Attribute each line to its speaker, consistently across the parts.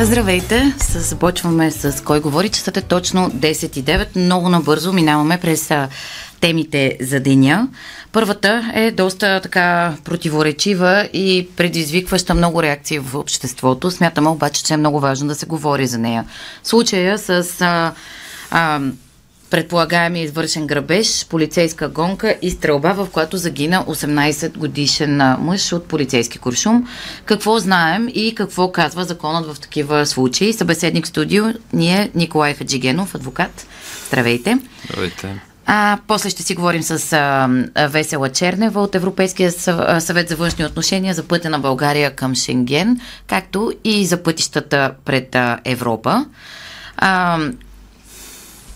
Speaker 1: Здравейте! Започваме с Кой говори. Часът е точно 10 и 9. Много набързо минаваме през темите за деня. Първата е доста така противоречива и предизвикваща много реакции в обществото. Смятаме обаче, че е много важно да се говори за нея. Случая с а, а, предполагаеми извършен грабеж, полицейска гонка и стрелба, в която загина 18 годишен мъж от полицейски куршум. Какво знаем и какво казва законът в такива случаи? Събеседник в студио ни е Николай Хаджигенов, адвокат. Здравейте.
Speaker 2: Здравейте.
Speaker 1: А, после ще си говорим с а, Весела Чернева от Европейския съвет за външни отношения за пътя на България към Шенген, както и за пътищата пред а, Европа. А,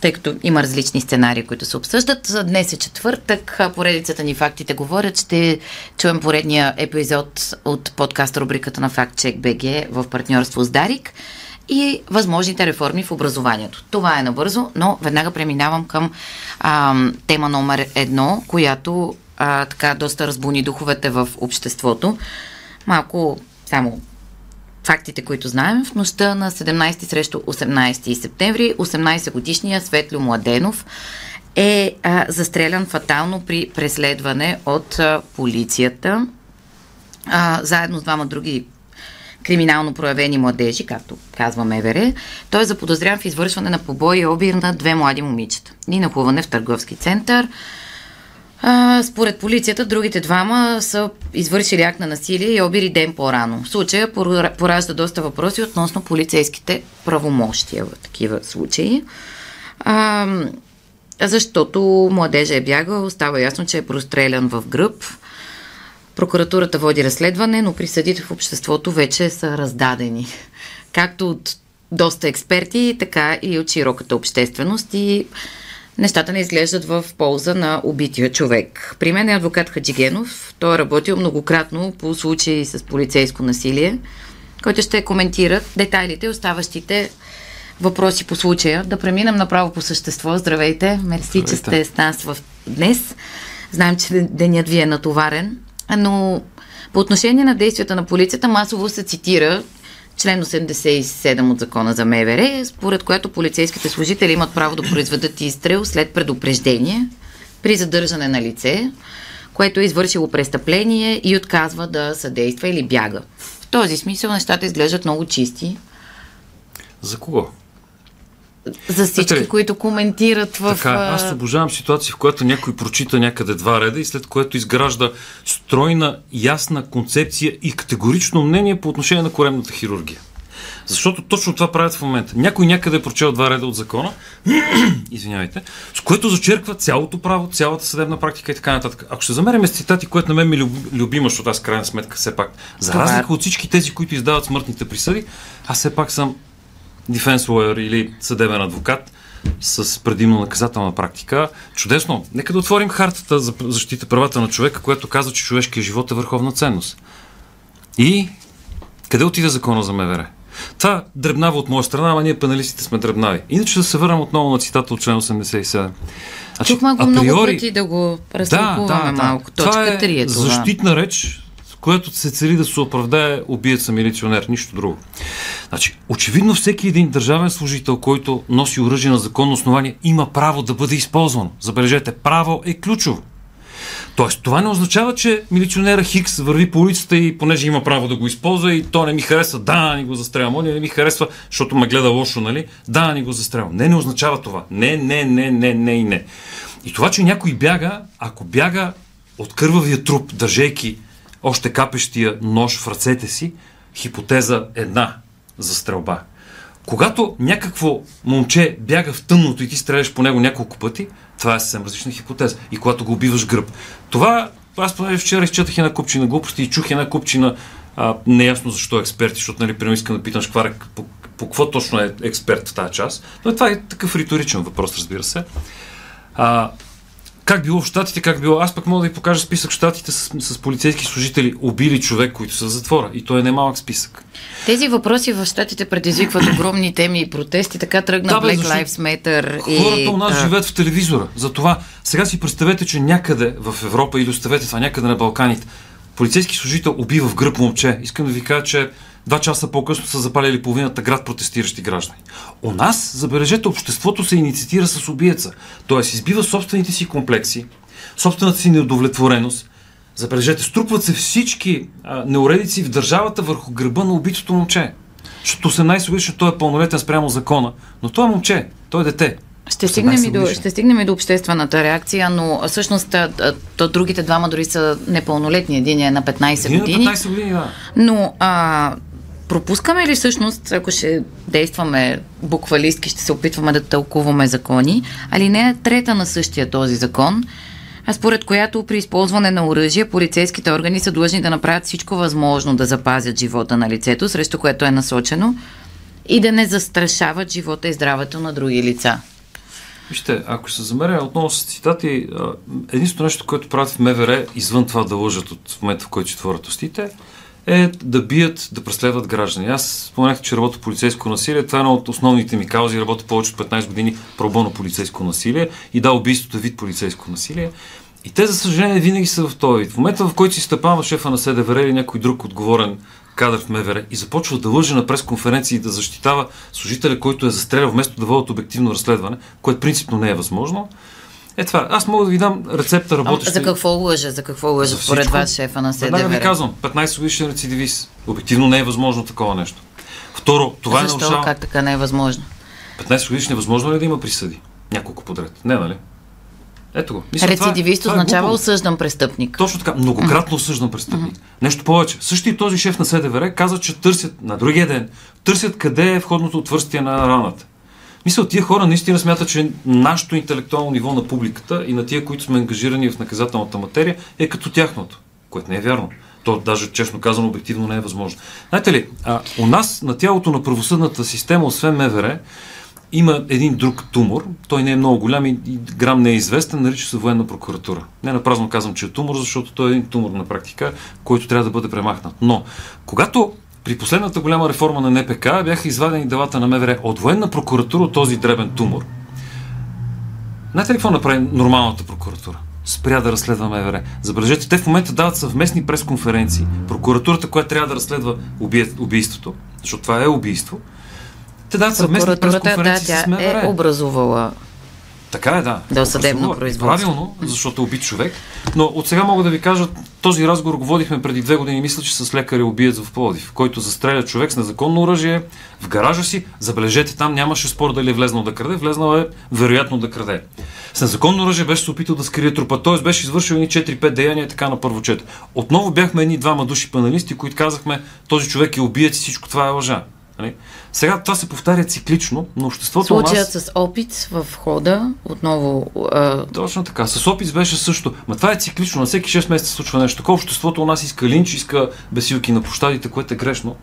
Speaker 1: тъй като има различни сценарии, които се обсъждат. Днес е четвъртък, поредицата ни фактите говорят. Ще чуем поредния епизод от подкаст рубриката на Факт Чек БГ в партньорство с Дарик и възможните реформи в образованието. Това е набързо, но веднага преминавам към а, тема номер едно, която а, така доста разбуни духовете в обществото. Малко само фактите, които знаем. В нощта на 17 срещу 18 септември 18-годишния Светлю Младенов е а, застрелян фатално при преследване от а, полицията, а, заедно с двама други криминално проявени младежи, както казва МВР. Той е заподозрян в извършване на побой и обир на две млади момичета и нахуване в търговски център. А, според полицията, другите двама са извършили акт на насилие и обири ден по-рано. Случая поражда доста въпроси относно полицейските правомощия в такива случаи. А, защото младежа е бягал, става ясно, че е прострелян в гръб. Прокуратурата води разследване, но присъдите в обществото вече са раздадени. Както от доста експерти, така и от широката общественост. И нещата не изглеждат в полза на убития човек. При мен е адвокат Хаджигенов. Той е работил многократно по случаи с полицейско насилие, който ще коментира детайлите оставащите въпроси по случая. Да преминем направо по същество. Здравейте! Мерси, Здравейте. че сте с нас в днес. Знаем, че денят ви е натоварен, но по отношение на действията на полицията масово се цитира член 87 от закона за МВР, според което полицейските служители имат право да произведат изстрел след предупреждение при задържане на лице, което е извършило престъпление и отказва да съдейства или бяга. В този смисъл нещата изглеждат много чисти.
Speaker 2: За кого?
Speaker 1: За всички, Тъй, които коментират в...
Speaker 2: Така, аз обожавам ситуация, в която някой прочита някъде два реда и след което изгражда стройна, ясна концепция и категорично мнение по отношение на коремната хирургия. Защото точно това правят в момента. Някой някъде е прочел два реда от закона, извинявайте, с което зачерква цялото право, цялата съдебна практика и така нататък. Ако ще замеряме с цитати, което на мен ми е любима, защото аз крайна сметка все пак, за разлика от всички тези, които издават смъртните присъди, аз все пак съм defense lawyer или съдебен адвокат с предимно наказателна практика. Чудесно. Нека да отворим хартата за защита правата на човека, която казва, че човешкият живот е върховна ценност. И къде отиде закона за МВР? Това дребнава от моя страна, ама ние паналистите сме дребнави. Иначе да се върнем отново на цитата от член 87.
Speaker 1: Значи, Чухме го априори... много пъти да го разтълкуваме да, да, малко. Точка това е 3 е това.
Speaker 2: защитна реч, което се цели да се оправдае убиеца милиционер, нищо друго. Значи, очевидно всеки един държавен служител, който носи оръжие на законно основание, има право да бъде използван. Забележете, право е ключово. Тоест, това не означава, че милиционера Хикс върви по улицата и понеже има право да го използва и то не ми харесва, да, ни го застрелям. не ми харесва, защото ме гледа лошо, нали? Да, ни го застрелям. Не, не означава това. Не, не, не, не, не и не. И това, че някой бяга, ако бяга от кървавия труп, държейки още капещия нож в ръцете си, хипотеза една за стрелба. Когато някакво момче бяга в тъмното и ти стреляш по него няколко пъти, това е съвсем различна хипотеза. И когато го убиваш гръб. Това, аз поне вчера изчетах една купчина глупости и чух една купчина а, неясно защо експерти, защото, нали, примерно искам да питам каква, по, по какво точно е експерт в тази част. Но това е такъв риторичен въпрос, разбира се. А, как било в Штатите, как било. Аз пък мога да ви покажа списък в Штатите с, с полицейски служители, убили човек, които са в затвора. И той е немалък списък.
Speaker 1: Тези въпроси в Штатите предизвикват огромни теми и протести. Така тръгна да, бе, Black Lives Matter.
Speaker 2: Хората и, у нас а... живеят в телевизора. Затова сега си представете, че някъде в Европа или оставете това някъде на Балканите, полицейски служител убива в гръб момче. Искам да ви кажа, че Два часа по-късно са запалили половината град протестиращи граждани. У нас, забележете, обществото се инициатира с убиеца. Тоест избива собствените си комплекси, собствената си неудовлетвореност. Забележете, струпват се всички а, неуредици в държавата върху гърба на убитото момче. Защото 18 годишно той е пълнолетен спрямо закона, но той е момче, той е дете.
Speaker 1: Ще стигнем, и до, ще стигнем и до обществената реакция, но всъщност то, другите двама дори са непълнолетни. Един е на 15
Speaker 2: Един
Speaker 1: години.
Speaker 2: На 15 години да.
Speaker 1: Но а, пропускаме ли всъщност, ако ще действаме буквалистки, ще се опитваме да тълкуваме закони, али не е трета на същия този закон, а според която при използване на оръжие полицейските органи са длъжни да направят всичко възможно да запазят живота на лицето, срещу което е насочено, и да не застрашават живота и здравето на други лица.
Speaker 2: Вижте, ако се замеря отново с цитати, единственото нещо, което правят в МВР, извън това да лъжат от момента, в който си творят устите, е да бият, да преследват граждани. Аз споменах, че работя полицейско насилие. Това е една от основните ми каузи. Работя повече от 15 години пробоно полицейско насилие и да, убийството е вид полицейско насилие. И те, за съжаление, винаги са в този вид. В момента, в който си стъпава шефа на СДВР или някой друг отговорен кадър в МВР и започва да лъже на пресконференции и да защитава служителя, който е застрелял, вместо да водят обективно разследване, което принципно не е възможно. Е това. Аз мога да ви дам рецепта работеща.
Speaker 1: За какво лъжа? За какво лъжа според вас шефа на СДВР?
Speaker 2: Да, ви казвам. 15 годишен рецидивист. Обективно не е възможно такова нещо. Второ, това
Speaker 1: Защо?
Speaker 2: е нарушава...
Speaker 1: Как така не е възможно?
Speaker 2: 15 годишен е възможно ли да има присъди? Няколко подред. Не, нали? Ето го.
Speaker 1: Мисля, Рецидивист това, означава това е осъждан престъпник.
Speaker 2: Точно така, многократно осъждан престъпник. Mm-hmm. Нещо повече. Същия този шеф на СДВР каза, че търсят на другия ден, търсят къде е входното отвърстие на раната. Мисля, тия хора наистина смятат, че нашето интелектуално ниво на публиката и на тия, които сме ангажирани в наказателната материя, е като тяхното, което не е вярно. То даже, честно казано, обективно не е възможно. Знаете ли, а, у нас на тялото на правосъдната система, освен МВР, има един друг тумор, той не е много голям и грам не е известен, нарича се военна прокуратура. Не напразно казвам, че е тумор, защото той е един тумор на практика, който трябва да бъде премахнат. Но, когато при последната голяма реформа на НПК бяха извадени делата на МВР от военна прокуратура от този дребен тумор. Знаете ли какво направи нормалната прокуратура? Спря да разследва МВР. Забележете, те в момента дават съвместни пресконференции. Прокуратурата, която трябва да разследва убийството, защото това е убийство, те дават съвместни пресконференции
Speaker 1: да,
Speaker 2: с МВР.
Speaker 1: е образувала
Speaker 2: така е, да.
Speaker 1: Да, съдебно производство.
Speaker 2: Правилно, защото убит човек. Но от сега мога да ви кажа, този разговор го водихме преди две години, мисля, че с лекаря убиец в Плодив, който застреля човек с незаконно оръжие в гаража си. Забележете, там нямаше спор дали е влезнал да краде, влезнал е вероятно да краде. С незаконно оръжие беше се опитал да скрие трупа, т.е. беше извършил едни 4-5 деяния така на първо чет. Отново бяхме едни двама души паналисти, които казахме, този човек е убиец и всичко това е лъжа. Нали? Сега това се повтаря циклично, но обществото
Speaker 1: Случаят
Speaker 2: нас...
Speaker 1: с опит в хода, отново... А...
Speaker 2: Точно така. С опит беше също. Ма това е циклично. На всеки 6 месеца случва нещо такова. Обществото у нас иска линч, иска бесилки на площадите, което е грешно.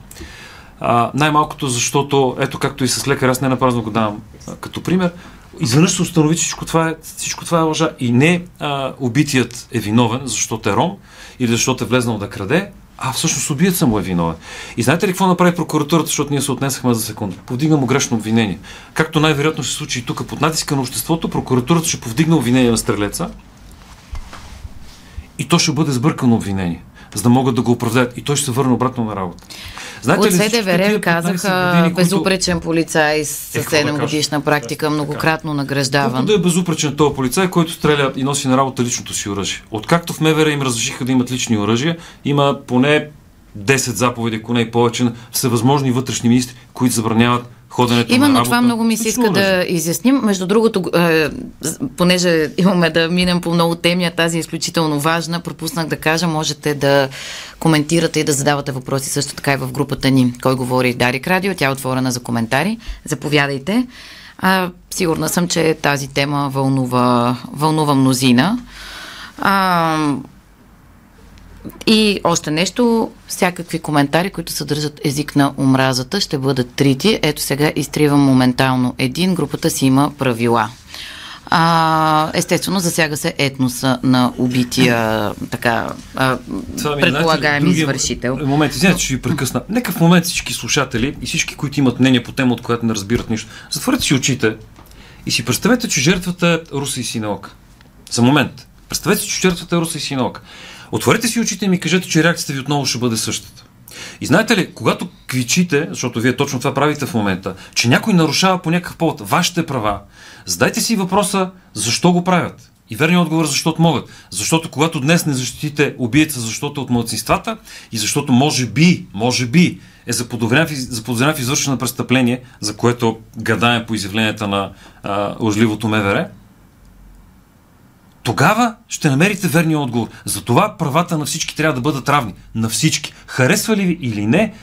Speaker 2: А, най-малкото, защото, ето както и с лекар, аз не напразно го давам а, като пример, изведнъж се установи, че всичко това е, всичко това е лъжа. И не а, убитият е виновен, защото е ром, или защото е влезнал да краде, а всъщност убият му е виновен. И знаете ли какво направи прокуратурата, защото ние се отнесахме за секунда? Повдигна му грешно обвинение. Както най-вероятно се случи и тук под натиска на обществото, прокуратурата ще повдигне обвинение на стрелеца и то ще бъде сбъркано обвинение, за да могат да го оправдаят и той ще се върне обратно на работа.
Speaker 1: Знаете От СДВР казаха години, безупречен полицай с е, 7 да годишна практика, многократно награждаван.
Speaker 2: Колко да е безупречен този полицай, който стреля и носи на работа личното си оръжие. Откакто в МВР им разрешиха да имат лични оръжия, има поне 10 заповеди, ако не и повече, всевъзможни вътрешни министри, които забраняват ходенето
Speaker 1: Именно
Speaker 2: на работа.
Speaker 1: това много ми се иска да изясним. Между другото, е, понеже имаме да минем по много теми, а тази е изключително важна, пропуснах да кажа, можете да коментирате и да задавате въпроси също така и в групата ни. Кой говори Дарик Радио, тя е отворена за коментари. Заповядайте. А, сигурна съм, че тази тема вълнува, вълнува мнозина. А, и още нещо, всякакви коментари, които съдържат език на омразата, ще бъдат трити. Ето сега изтривам моментално един. Групата си има правила. А, естествено, засяга се етноса на убития така, а, ми, предполагаем знаете, извършител.
Speaker 2: Момент, извинете, ще ви прекъсна. Нека в момент всички слушатели и всички, които имат мнение по тема, от която не разбират нищо, затворете си очите и си представете, че жертвата е Руса и Синелка. За момент. Представете си, че жертвата е Руса и Синелка. Отворете си очите и ми кажете, че реакцията ви отново ще бъде същата. И знаете ли, когато квичите, защото вие точно това правите в момента, че някой нарушава по някакъв повод вашите права, задайте си въпроса защо го правят. И верният отговор защото могат. Защото когато днес не защитите убийца, защото от младсинствата и защото може би, може би е заподозрян в извършено престъпление, за което гадаем по изявленията на а, лъжливото МВР, тогава ще намерите верния отговор. Затова правата на всички трябва да бъдат равни. На всички. Харесва ли ви или не,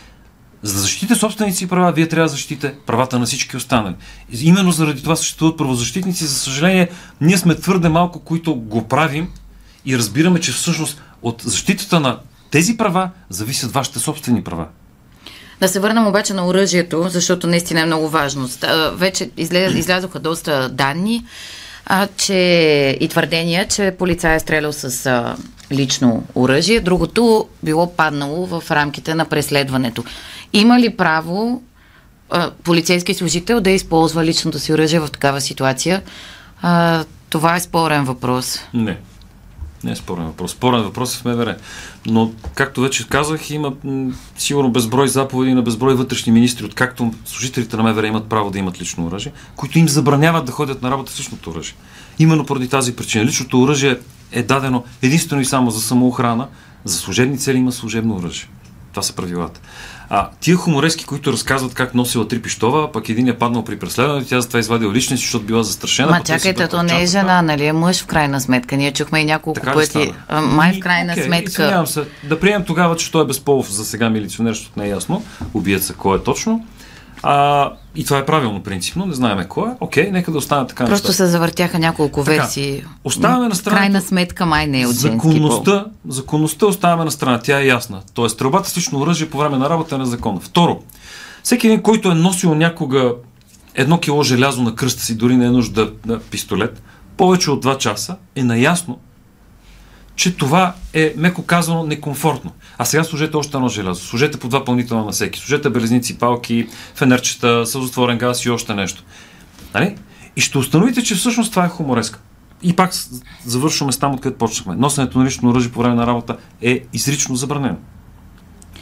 Speaker 2: за да защитите собствените си права, вие трябва да защитите правата на всички останали. Именно заради това съществуват правозащитници. За съжаление, ние сме твърде малко, които го правим и разбираме, че всъщност от защитата на тези права зависят вашите собствени права.
Speaker 1: Да се върнем обаче на оръжието, защото наистина е много важно. Вече излязоха доста данни а, че и твърдения, че полицай е стрелял с а, лично оръжие. Другото било паднало в рамките на преследването. Има ли право а, полицейски служител да използва личното си оръжие в такава ситуация? А, това е спорен въпрос.
Speaker 2: Не. Не е спорен въпрос. Спорен въпрос е в МВР. Но, както вече казах, има сигурно безброй заповеди на безброй вътрешни министри, откакто служителите на МВР имат право да имат лично оръжие, които им забраняват да ходят на работа с личното оръжие. Именно поради тази причина. Личното оръжие е дадено единствено и само за самоохрана, за служебни цели има служебно оръжие. Това са правилата. А тия хуморески, които разказват как носила три пищова, пък един е паднал при преследване, тя затова извадила личност, защото била застрашена.
Speaker 1: Ма чакайте, то не е жена, нали? Е мъж в крайна сметка. Ние чухме и няколко така пъти. Май в крайна okay, сметка.
Speaker 2: Се. Да приемем тогава, че той е безполов за сега милиционер, защото не е ясно. Убиеца кой е точно. А, и това е правилно принципно, не знаеме кой е. Окей, нека да остане така.
Speaker 1: Просто неща. се завъртяха няколко така, версии.
Speaker 2: Оставяме на страна.
Speaker 1: Крайна сметка май не е от
Speaker 2: законността, законността оставяме на страна, тя е ясна. Тоест, стрелбата с лично оръжие по време на работа е незаконна. Второ, всеки един, който е носил някога едно кило желязо на кръста си, дори не е нужда да пистолет, повече от 2 часа е наясно, че това е, меко казано, некомфортно. А сега служете още едно желязо. Служете по два пълнително на всеки. Служете белезници, палки, фенерчета, сълзотворен газ и още нещо. Нали? И ще установите, че всъщност това е хумореска. И пак завършваме с там, откъдето почнахме. Носенето на лично оръжие по време на работа е изрично забранено.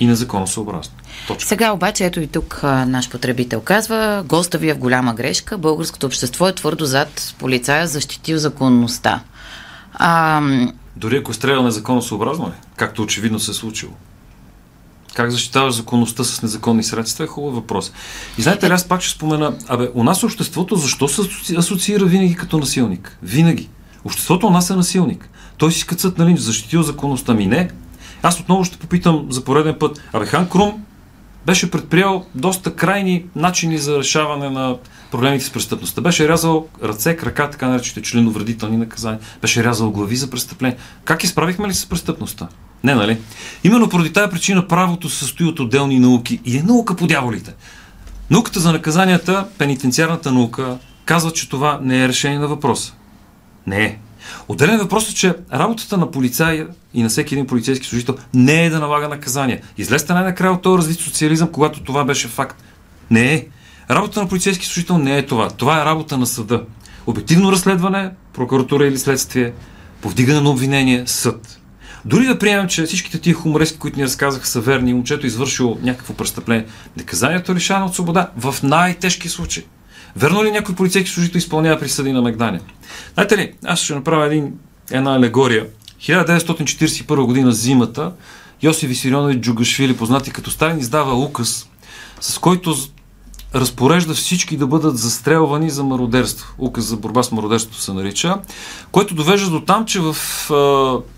Speaker 2: И незаконно съобразно.
Speaker 1: Точно. Сега обаче, ето и тук наш потребител казва, госта ви е в голяма грешка, българското общество е твърдо зад полицая, защитил законността. А,
Speaker 2: дори ако стрелял незаконосъобразно, е, както очевидно се е случило. Как защитаваш законността с незаконни средства е хубав въпрос. И знаете ли, аз пак ще спомена, абе, у нас обществото защо се асоциира винаги като насилник? Винаги. Обществото у нас е насилник. Той си скъцат, нали, защитил законността ми. Не. Аз отново ще попитам за пореден път. Абе, Хан Крум беше предприял доста крайни начини за решаване на проблемите с престъпността. Беше рязал ръце, крака, така наречените членовредителни наказания. Беше рязал глави за престъпление. Как изправихме ли с престъпността? Не, нали? Именно поради тази причина правото се състои от отделни науки и е наука по дяволите. Науката за наказанията, пенитенциарната наука, казва, че това не е решение на въпроса. Не е. Отделен въпрос е, че работата на полицая и на всеки един полицейски служител не е да налага наказания. Излезте най-накрая от този развит социализъм, когато това беше факт. Не е. Работа на полицейски служител не е това. Това е работа на съда. Обективно разследване, прокуратура или следствие, повдигане на обвинение, съд. Дори да приемем, че всичките тия хуморески, които ни разказаха, са верни и момчето е извършило някакво престъпление, наказанието е лишаване от свобода в най-тежки случаи. Верно ли някой полицейски служител изпълнява присъди на Мегдания? Знаете ли, аз ще направя един, една алегория. 1941 година зимата Йосиф Висирионович Джугашвили, познати като Сталин, издава указ, с който разпорежда всички да бъдат застрелвани за мародерство. Указ за борба с мародерството се нарича, което довежда до там, че в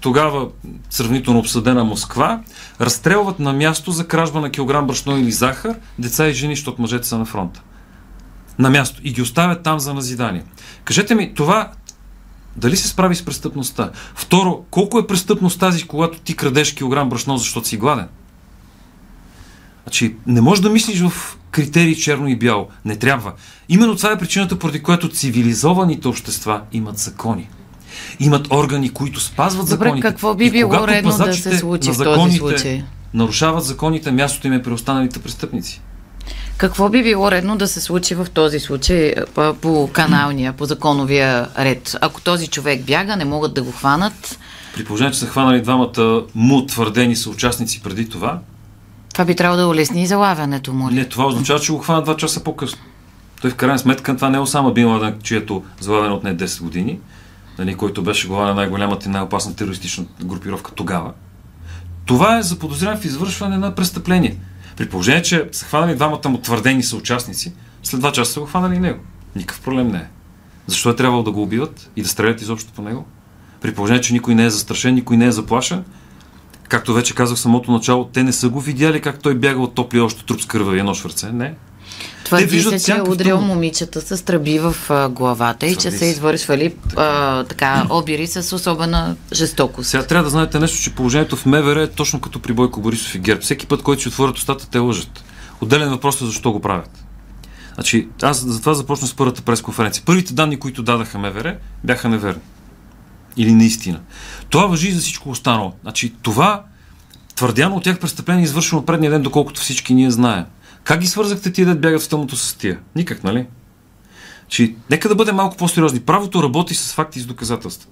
Speaker 2: тогава сравнително обсъдена Москва разстрелват на място за кражба на килограм брашно или захар деца и жени, защото мъжете са на фронта. На място. И ги оставят там за назидание. Кажете ми, това дали се справи с престъпността? Второ, колко е престъпност тази, когато ти крадеш килограм брашно, защото си гладен? Значи, не можеш да мислиш в критерии черно и бяло. Не трябва. Именно това е причината, поради която цивилизованите общества имат закони. Имат органи, които спазват
Speaker 1: Добре,
Speaker 2: законите.
Speaker 1: какво би било редно да се случи в този случай?
Speaker 2: нарушават законите, мястото им е при останалите престъпници.
Speaker 1: Какво би било редно да се случи в този случай по каналния, по законовия ред? Ако този човек бяга, не могат да го хванат.
Speaker 2: При положение, че са хванали двамата му твърдени съучастници преди това,
Speaker 1: Това би трябвало да улесни залавянето му.
Speaker 2: Не, това означава, че го хвана 2 часа по-късно. Той в крайна сметка това не е Осама Бин Ладен, чието залавяне от не 10 години, нали, който беше глава на най-голямата и най-опасна терористична групировка тогава. Това е заподозрян в извършване на престъпление. При положение, че са хванали двамата му твърдени съучастници, след два часа са го хванали и него. Никакъв проблем не е. Защо е трябвало да го убиват и да стрелят изобщо по него? При положение, че никой не е застрашен, никой не е заплашен, както вече казах в самото начало, те не са го видяли как той бяга от топли още труп с кървави едно швърце. Не.
Speaker 1: Твърди се, че е удрил момичета с тръби в а, главата и че са извършвали така. така, обири с особена жестокост.
Speaker 2: Сега трябва да знаете нещо, че положението в МВР е точно като при Бойко Борисов и Герб. Всеки път, който си отворят устата, те лъжат. Отделен въпрос е защо го правят. Значи, аз затова започна с първата пресконференция. Първите данни, които дадаха МВР, бяха неверни. Или наистина. Това въжи и за всичко останало. Значи, това твърдяно от тях престъпление е извършено предния ден, доколкото всички ние знаем. Как ги свързахте тия да бягат в тъмното с тия? Никак, нали? Че, нека да бъдем малко по-сериозни. Правото работи с факти и с доказателства.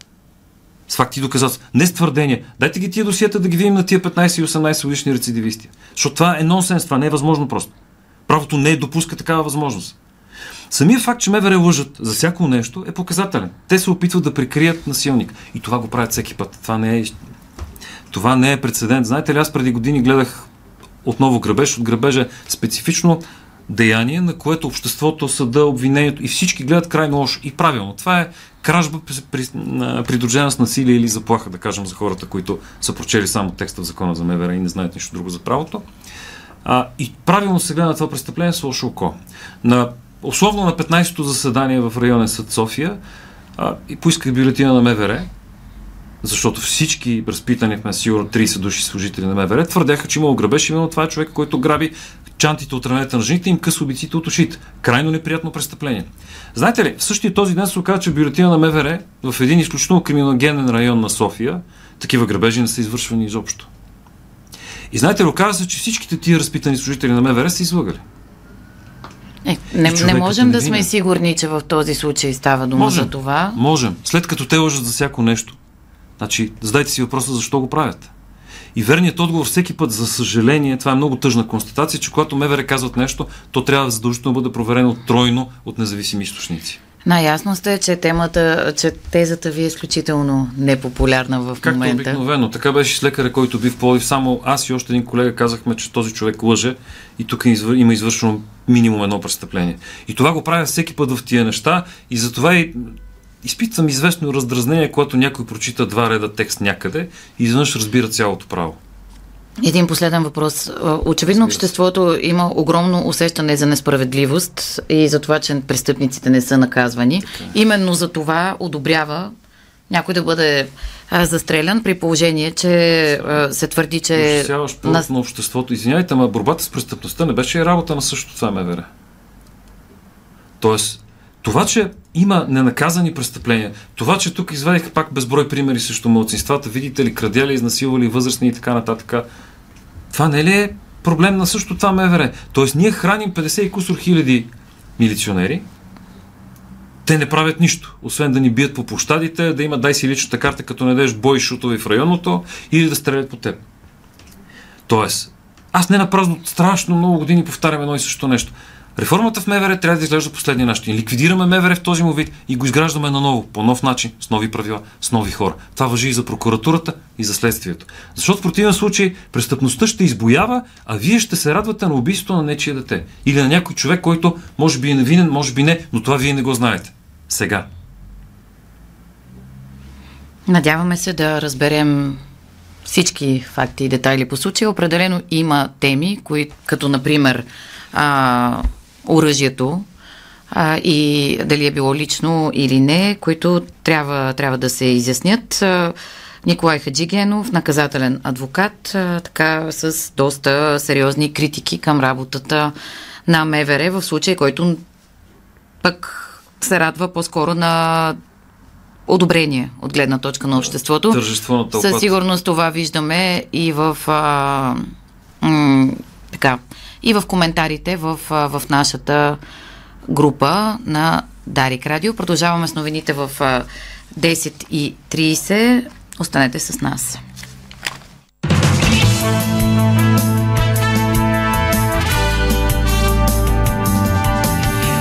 Speaker 2: С факти и доказателства. Не с твърдения. Дайте ги тия досията да ги видим на тия 15 и 18 годишни рецидивисти. Защото това е нонсенс, това не е възможно просто. Правото не е допуска такава възможност. Самия факт, че МВР лъжат за всяко нещо е показателен. Те се опитват да прикрият насилник. И това го правят всеки път. Това не е, това не е прецедент. Знаете ли, аз преди години гледах отново грабеж. От грабежа специфично деяние, на което обществото, съда, обвинението и всички гледат крайно лошо. И правилно. Това е кражба, придружена с насилие или заплаха, да кажем, за хората, които са прочели само текста в закона за МВР и не знаят нищо друго за правото. А, и правилно се гледа на това престъпление с лошо око. На, условно на 15-то заседание в районен съд София а, и поисках бюлетина на МВР, защото всички разпитани в сигурно 30 души служители на МВР твърдяха, че има грабеж, именно това е човек, който граби чантите от раменете на жените им къса обиците от ушите. Крайно неприятно престъпление. Знаете ли, в същия този ден се оказа, че бюлетина на МВР в един изключително криминогенен район на София такива грабежи не са извършвани изобщо. И знаете ли, оказа се, че всичките тия разпитани служители на МВР са излагали.
Speaker 1: Е, не, не можем да сме сигурни, че в този случай става дума можем, за това.
Speaker 2: Можем. След като те лъжат за всяко нещо. Значи, задайте си въпроса защо го правят. И верният отговор всеки път, за съжаление, това е много тъжна констатация, че когато МВР казват нещо, то трябва задължително да бъде проверено тройно от независими източници.
Speaker 1: Най-ясно сте, че темата, че тезата ви е изключително непопулярна в
Speaker 2: Както
Speaker 1: момента.
Speaker 2: Както обикновено. Така беше с лекаря, който би в Плодив. Само аз и още един колега казахме, че този човек лъже и тук има извършено минимум едно престъпление. И това го правя всеки път в тия неща и затова и изпитвам известно раздразнение, когато някой прочита два реда текст някъде и изведнъж разбира цялото право.
Speaker 1: Един последен въпрос. Очевидно обществото има огромно усещане за несправедливост и за това, че престъпниците не са наказвани. Така. Е. Именно за това одобрява някой да бъде а, застрелян при положение, че а, се твърди, че...
Speaker 2: на... на обществото. Извинявайте, ама борбата с престъпността не беше работа на същото това МВР. Тоест, това, че има ненаказани престъпления, това, че тук извадих пак безброй примери срещу младсинствата, видите ли, крадяли, изнасилвали възрастни и така нататък, това не ли е проблем на също това МВР? Тоест, ние храним 50 и кусор хиляди милиционери, те не правят нищо, освен да ни бият по площадите, да има дай си личната карта, като не дадеш бой шутови в районното или да стрелят по теб. Тоест, аз не напразно страшно много години повтарям едно и също нещо. Реформата в МВР трябва да изглежда последния начин. Ликвидираме МВР в този му вид и го изграждаме наново, по нов начин, с нови правила, с нови хора. Това въжи и за прокуратурата, и за следствието. Защото в противен случай престъпността ще избоява, а вие ще се радвате на убийството на нечия дете. Или на някой човек, който може би е невинен, може би не, но това вие не го знаете. Сега.
Speaker 1: Надяваме се да разберем всички факти и детайли по случая. Определено има теми, кои, като например а, оръжието а, и дали е било лично или не, които трябва, трябва да се изяснят. Николай Хаджигенов, наказателен адвокат, така с доста сериозни критики към работата на МВР в случай, който пък се радва по-скоро на одобрение от гледна точка на обществото.
Speaker 2: Тържество на
Speaker 1: Със сигурност това виждаме и в а, м- така, и в коментарите в, в нашата група на Дарик Радио. Продължаваме с новините в 10.30. Останете с нас.